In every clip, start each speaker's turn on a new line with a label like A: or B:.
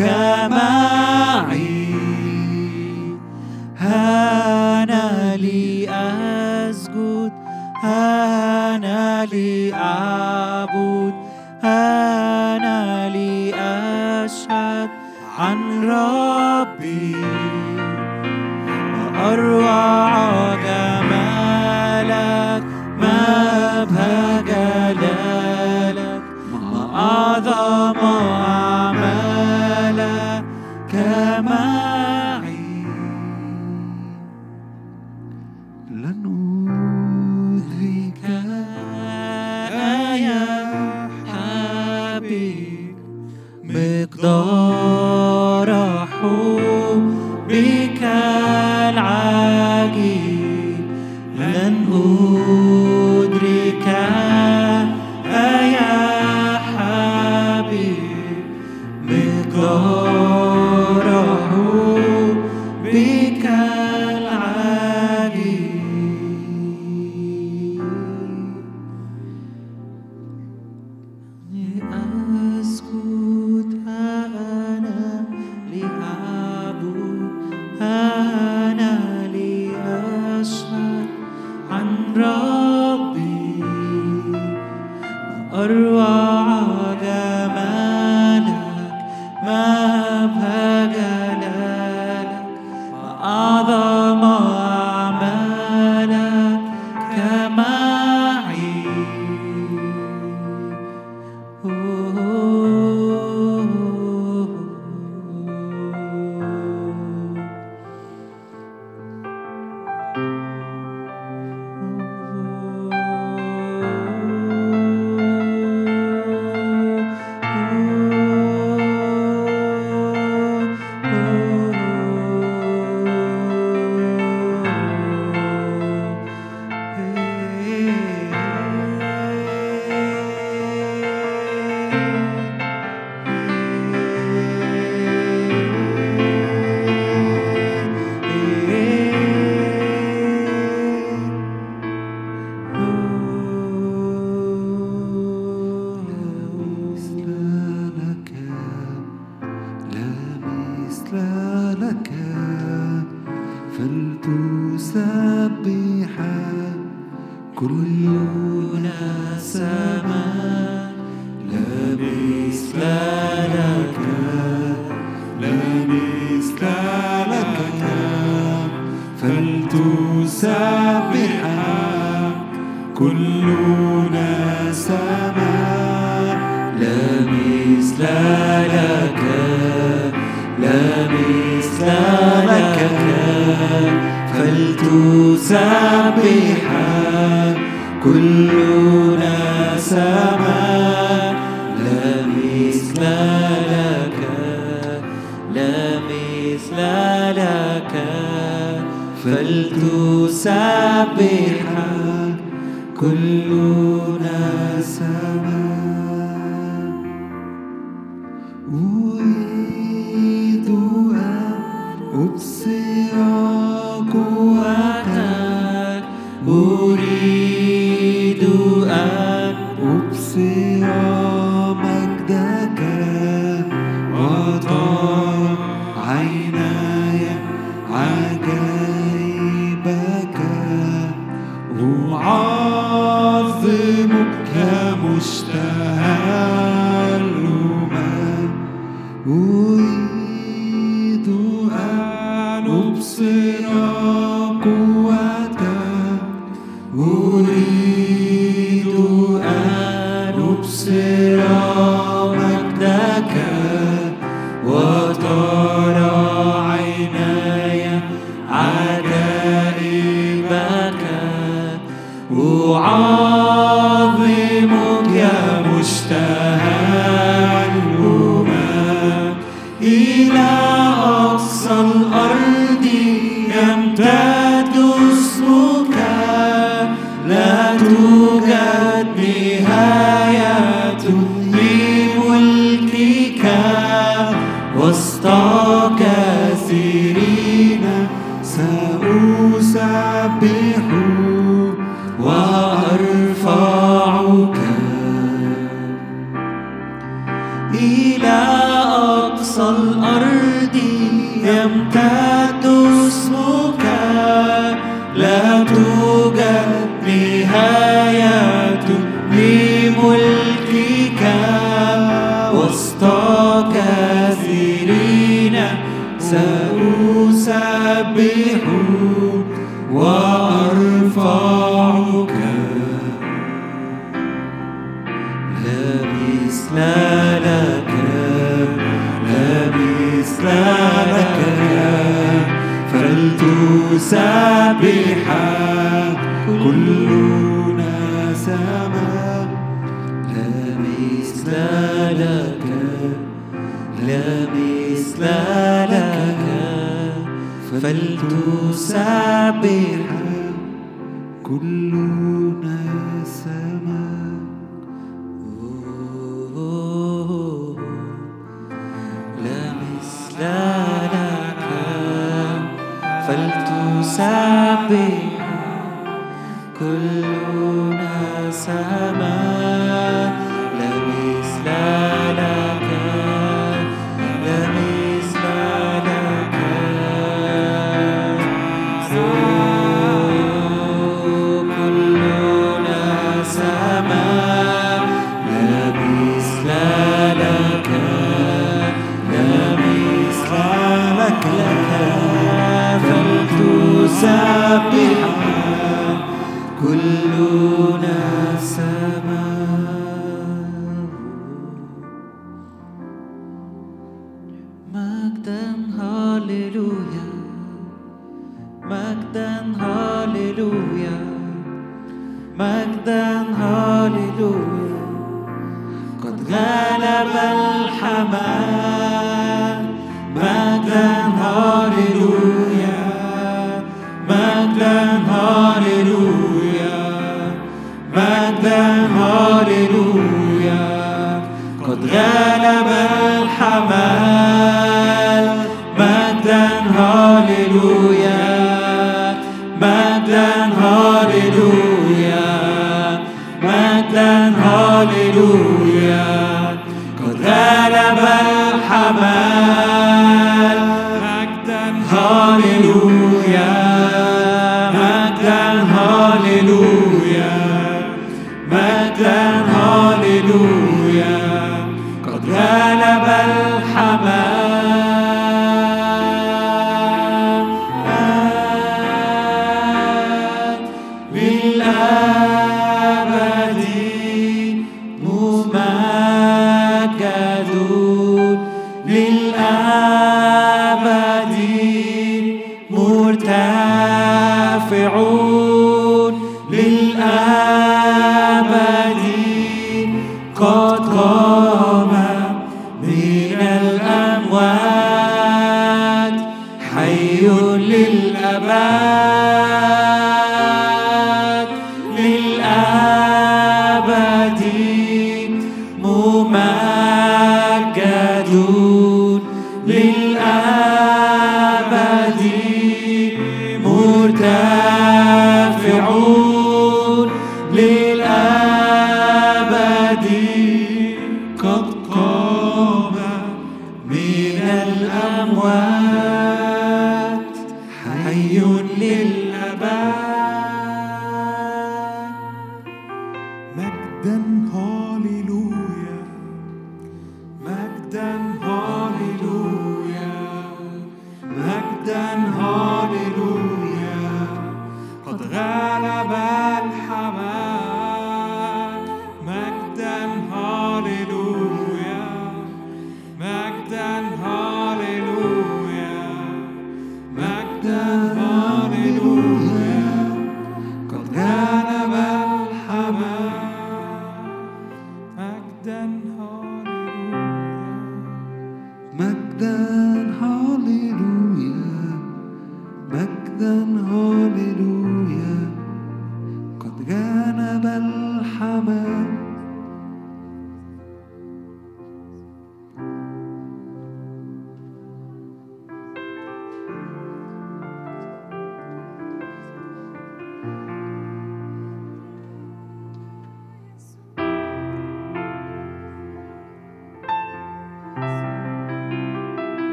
A: Come on. كلنا سمع لا مثل لك لا مثل لك. فلتسبح كلنا سمع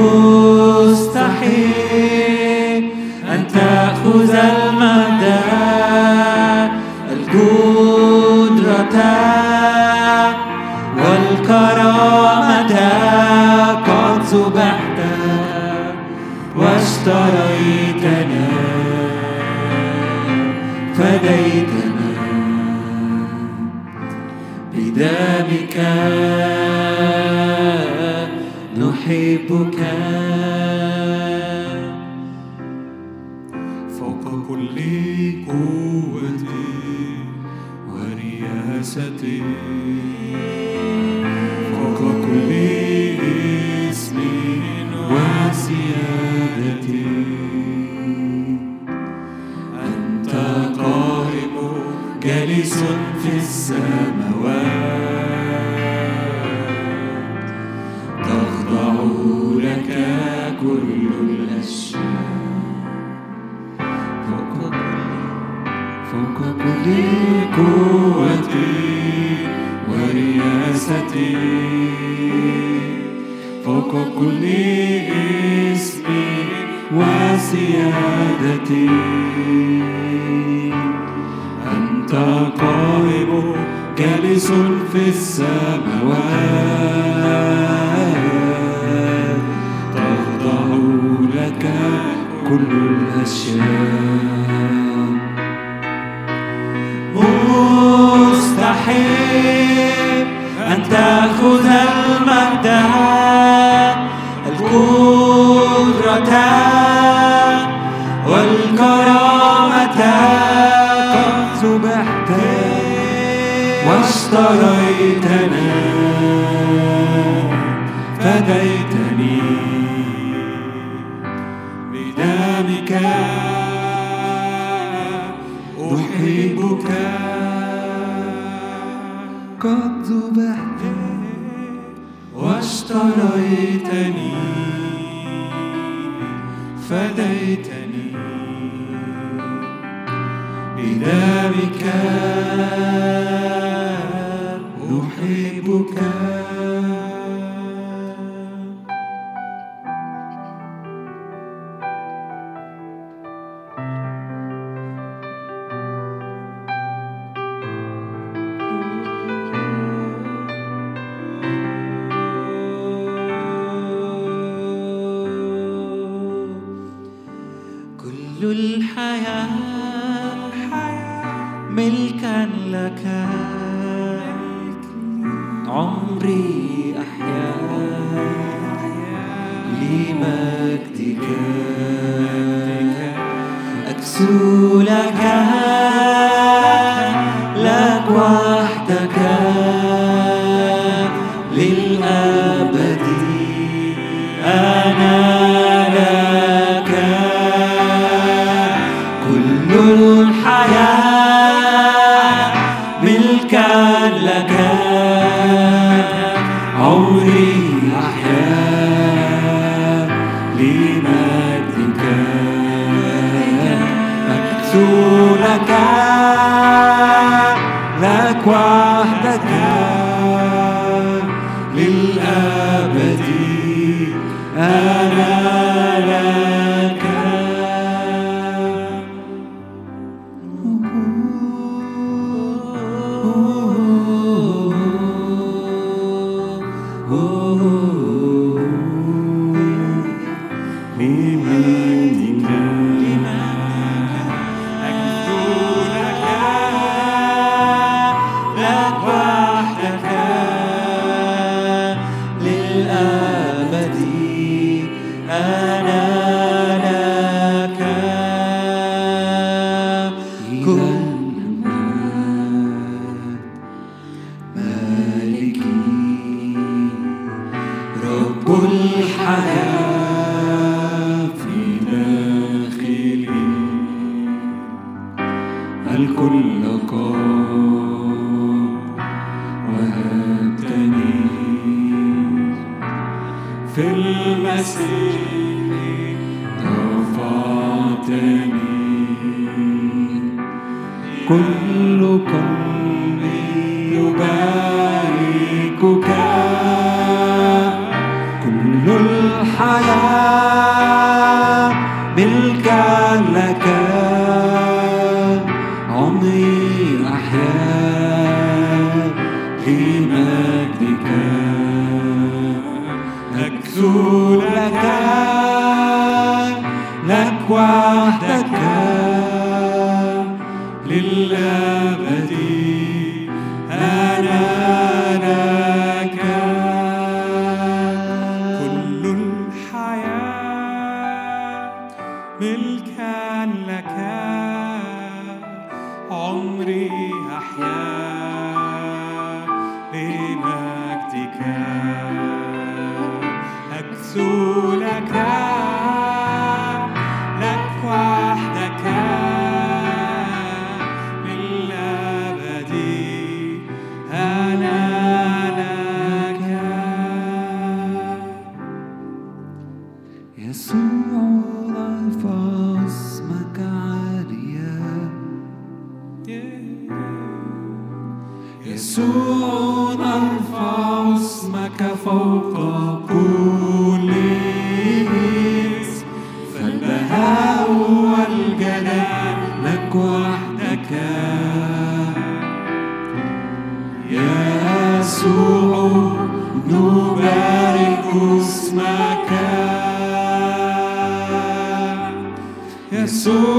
A: مستحيل. نحبك فوق sua.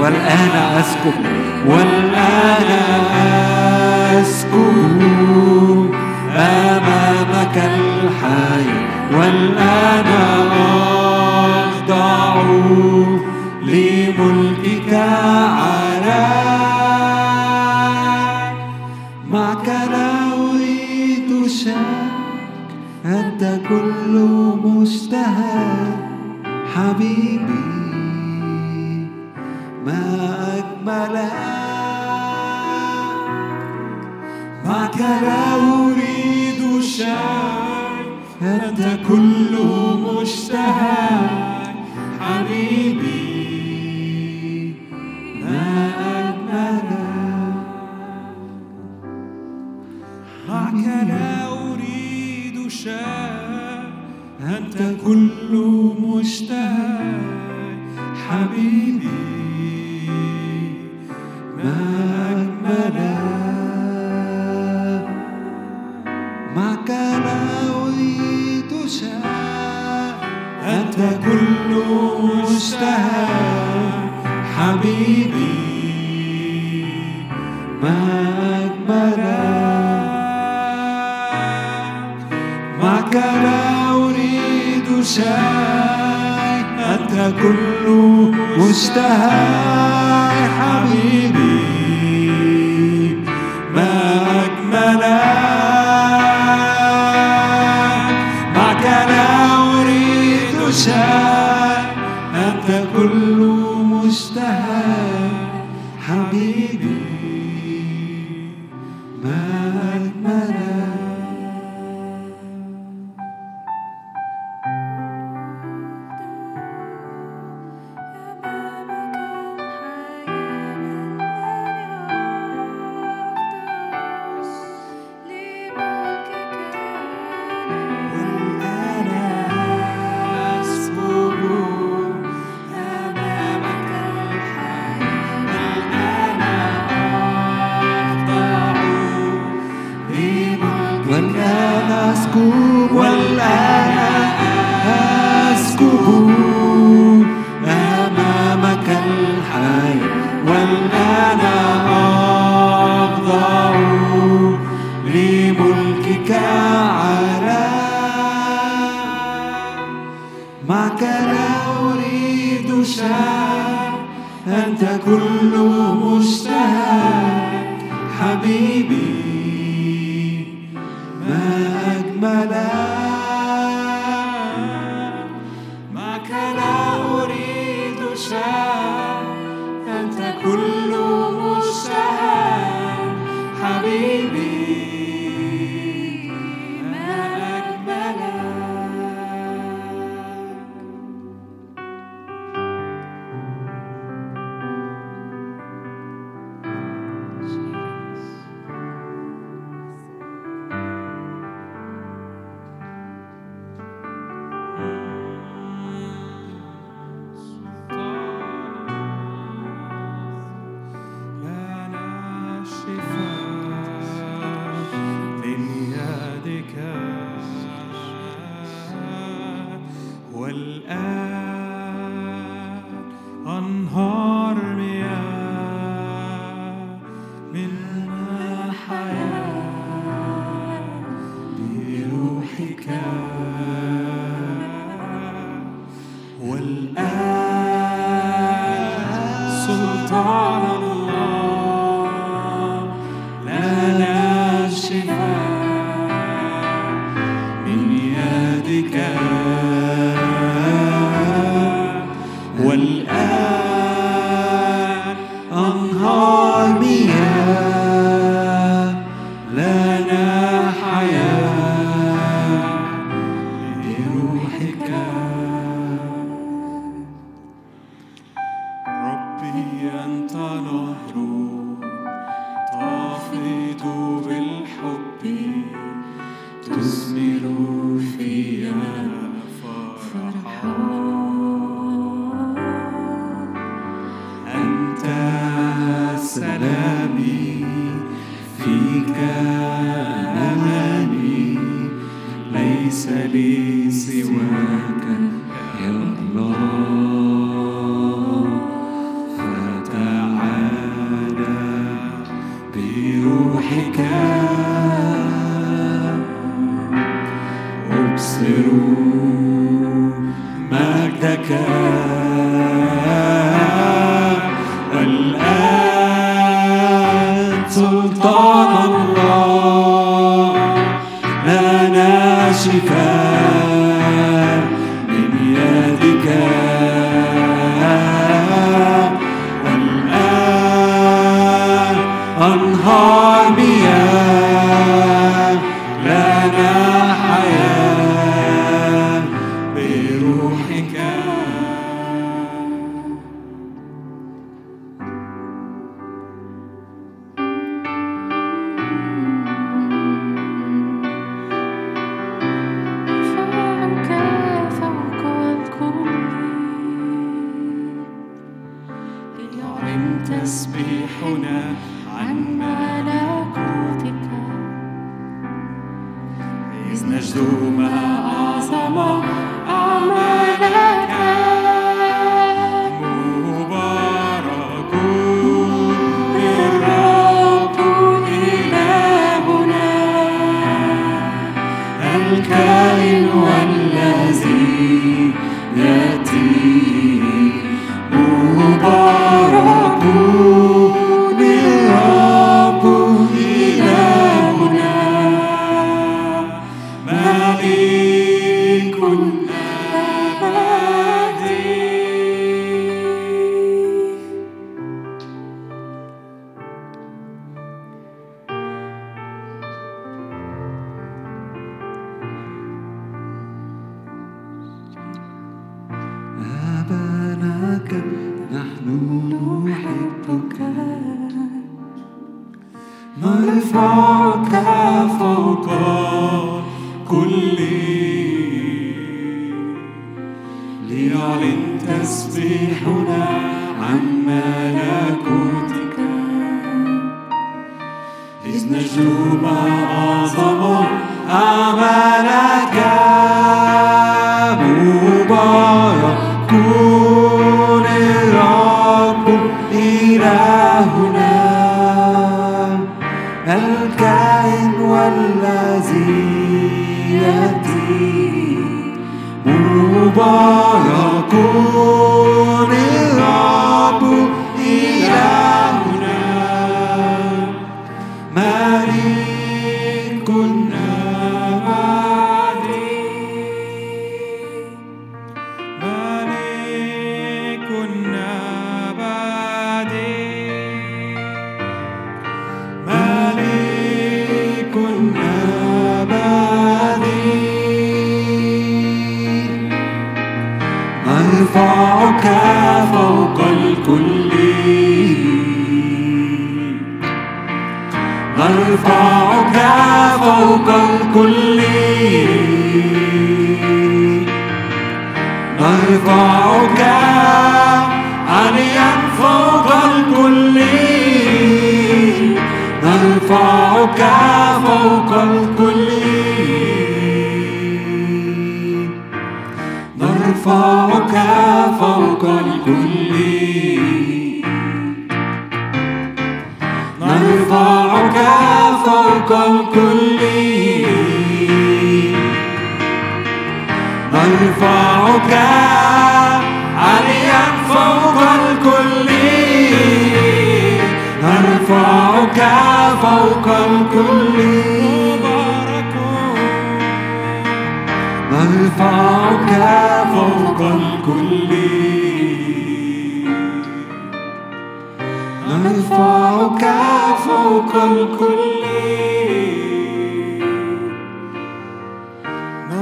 A: والآن أسكب والآن أسكب أمامك الحي والآن أخضع لملكك على معك لا أريد شك أنت كل مشتهى حبيبي. ملاك أنت كل مشتهى. حبيبي.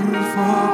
A: por favor.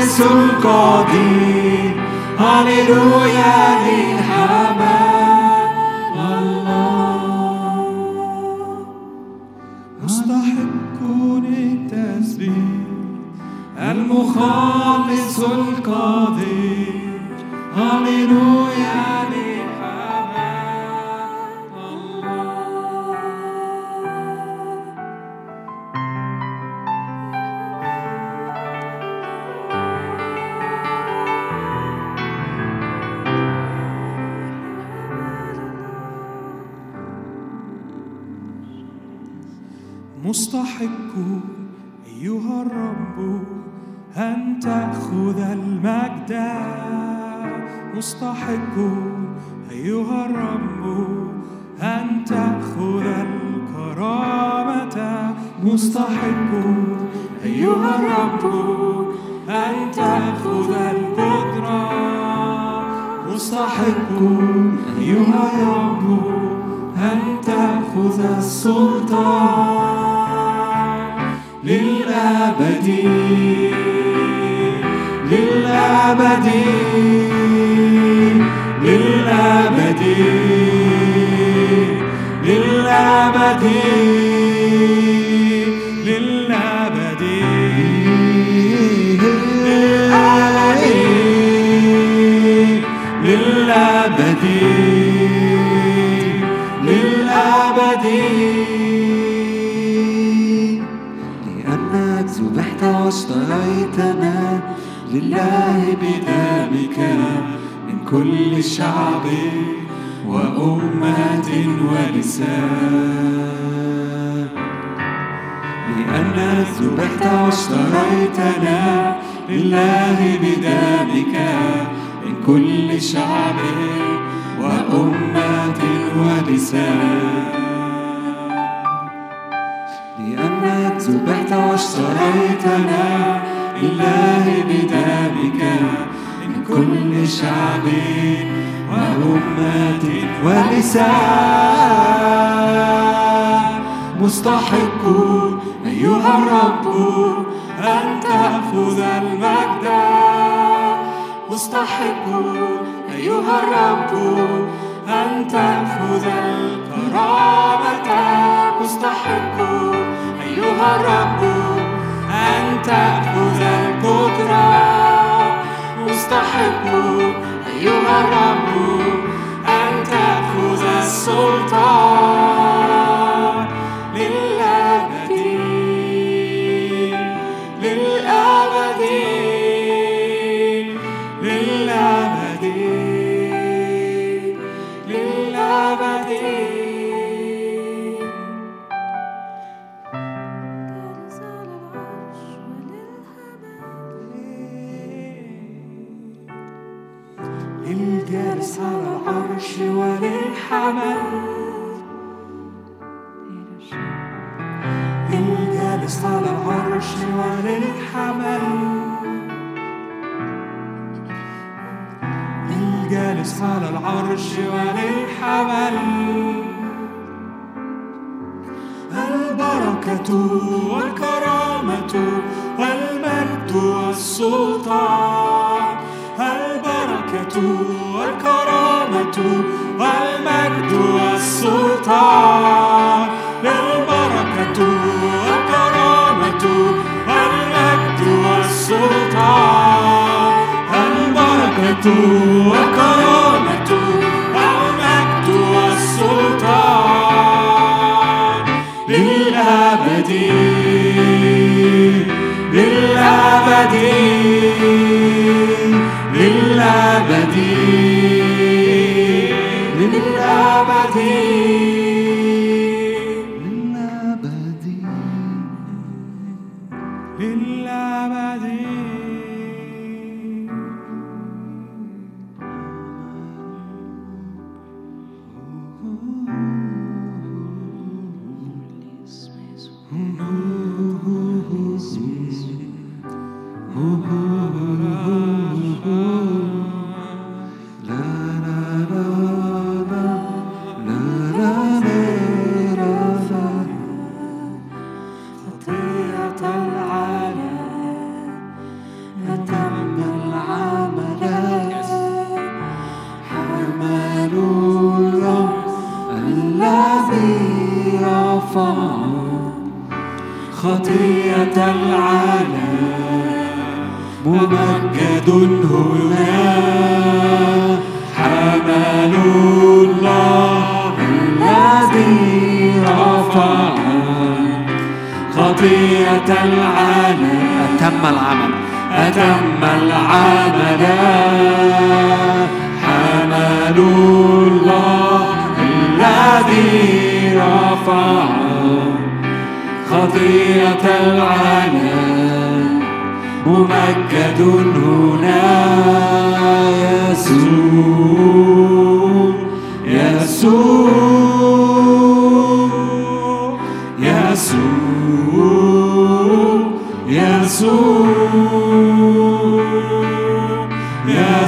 A: المخلص القدير هللويا لحمام المجد مستحق
B: أيها الرب أن تأخذ الكرامة. مستحق أيها الرب أن تأخذ القدرة. مستحق أيها الرب أن تأخذ السلطان للأبد. للأبد للأبد للأبد لله بدمك من كل شعب وأمة ولسان لأنك ذبحت واشتريتنا لله بدمك من كل شعب وأمة ولسان لأنك ذبحت واشتريتنا لله بدمك من كل شعب وأمة ولسان مستحق أيها الرب أن تأخذ المجد. مستحق أيها الرب أن تأخذ الكرامة مستحق أيها الرب أن تأخذ القدرة. مستحق أيها الرب أن تأخذ السلطان.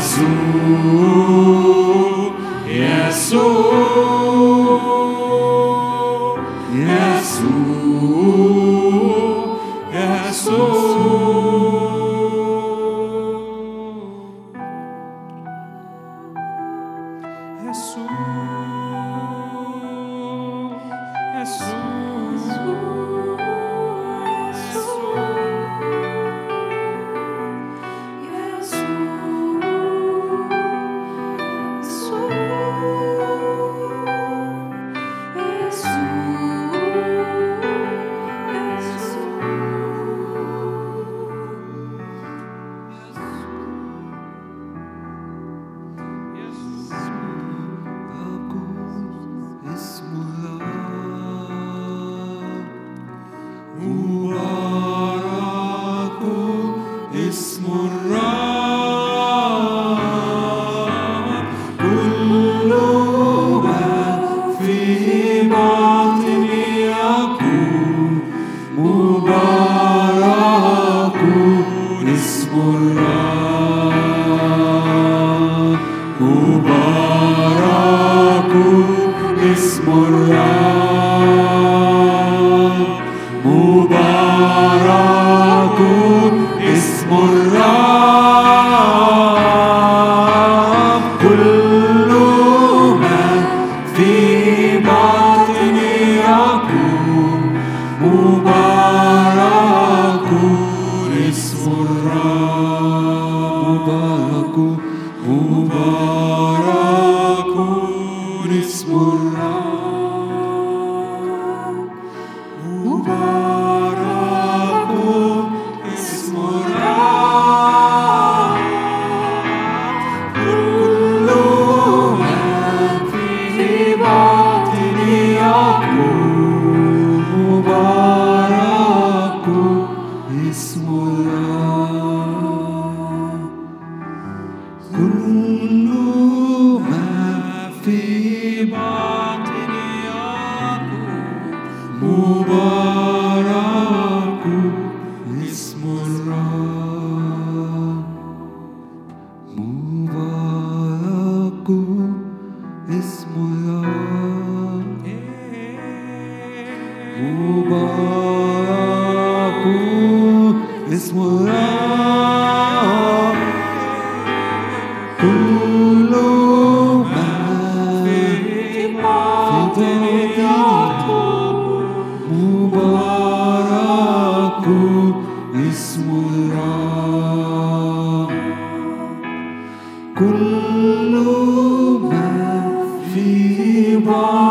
A: يسوع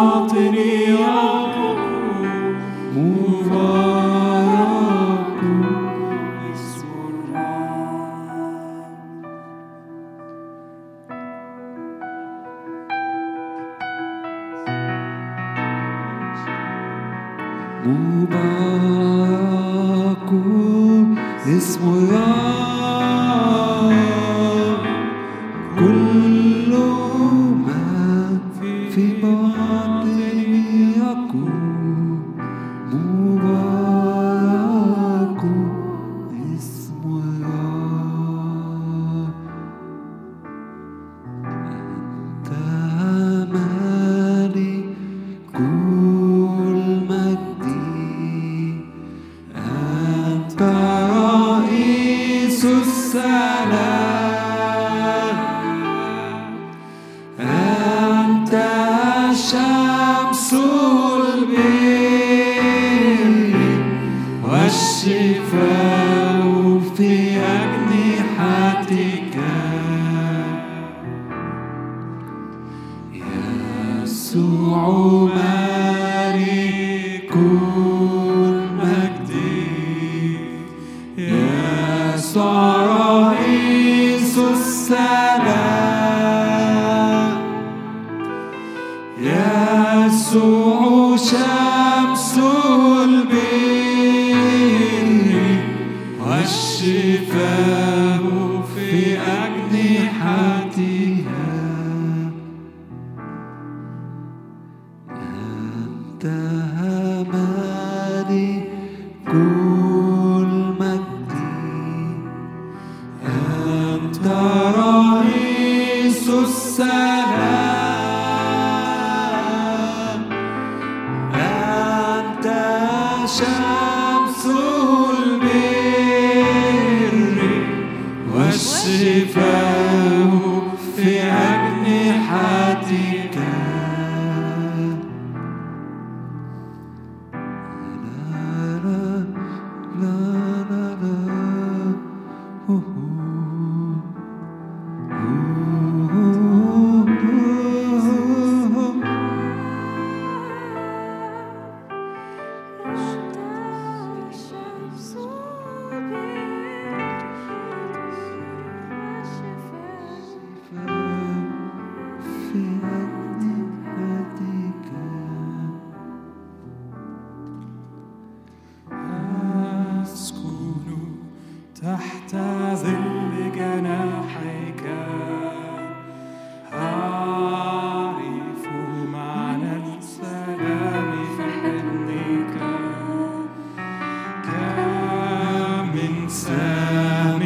A: باطن يعقوب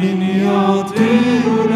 C: سام يطير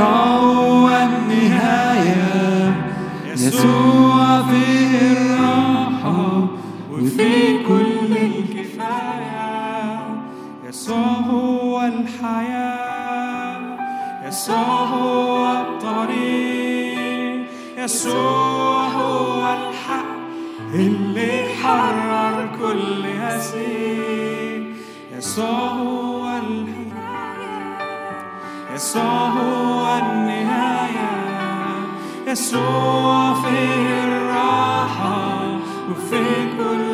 A: المرجع والنهاية يسوع فيه الراحة وفي كل الكفاية. يسوع هو الحياة. يسوع هو الطريق. يسوع هو الحق اللي حرر كل أسير يسوع هو يسوع هو النهاية. يسوع في الراحة وفي كل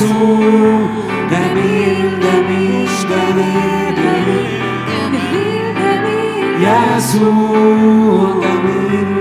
A: szó, nem én, nem Isten érő. Nem én, nem én. Jézus,
B: nem én,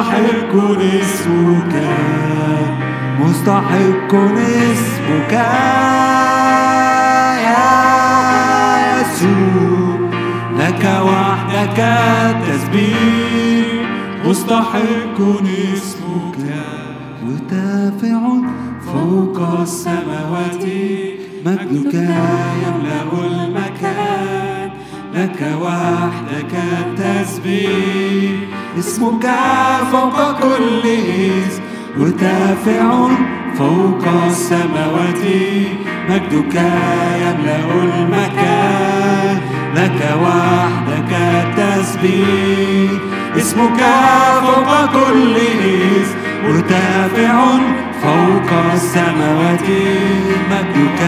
B: مستحق اسمك.
A: مستحق اسمك. يا يسوع لك وحدك التسبيح مستحق اسمك.
B: مرتفع
A: فوق السماوات. مجدك يملأ المكان. لك وحدك التسبيح اسمك فوق كل اسم. مرتفع فوق السماوات. مجدك يملأ المكان. لك وحدك التسبيح. اسمك فوق كل اسم. مرتفع فوق السماوات. مجدك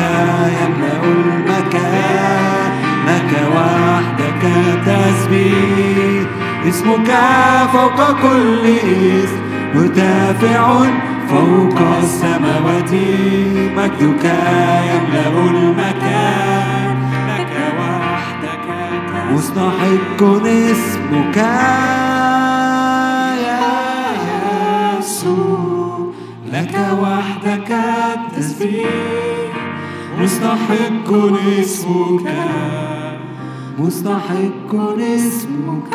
A: يملأ المكان. لك وحدك تسبيح اسمك فوق كل اسم مرتفع فوق السماوات. مجدك يملأ المكان لك وحدك
B: مستحق اسمك. يا
A: يسوع لك وحدك التسبيح. مستحق اسمك
B: مستحق اسمك.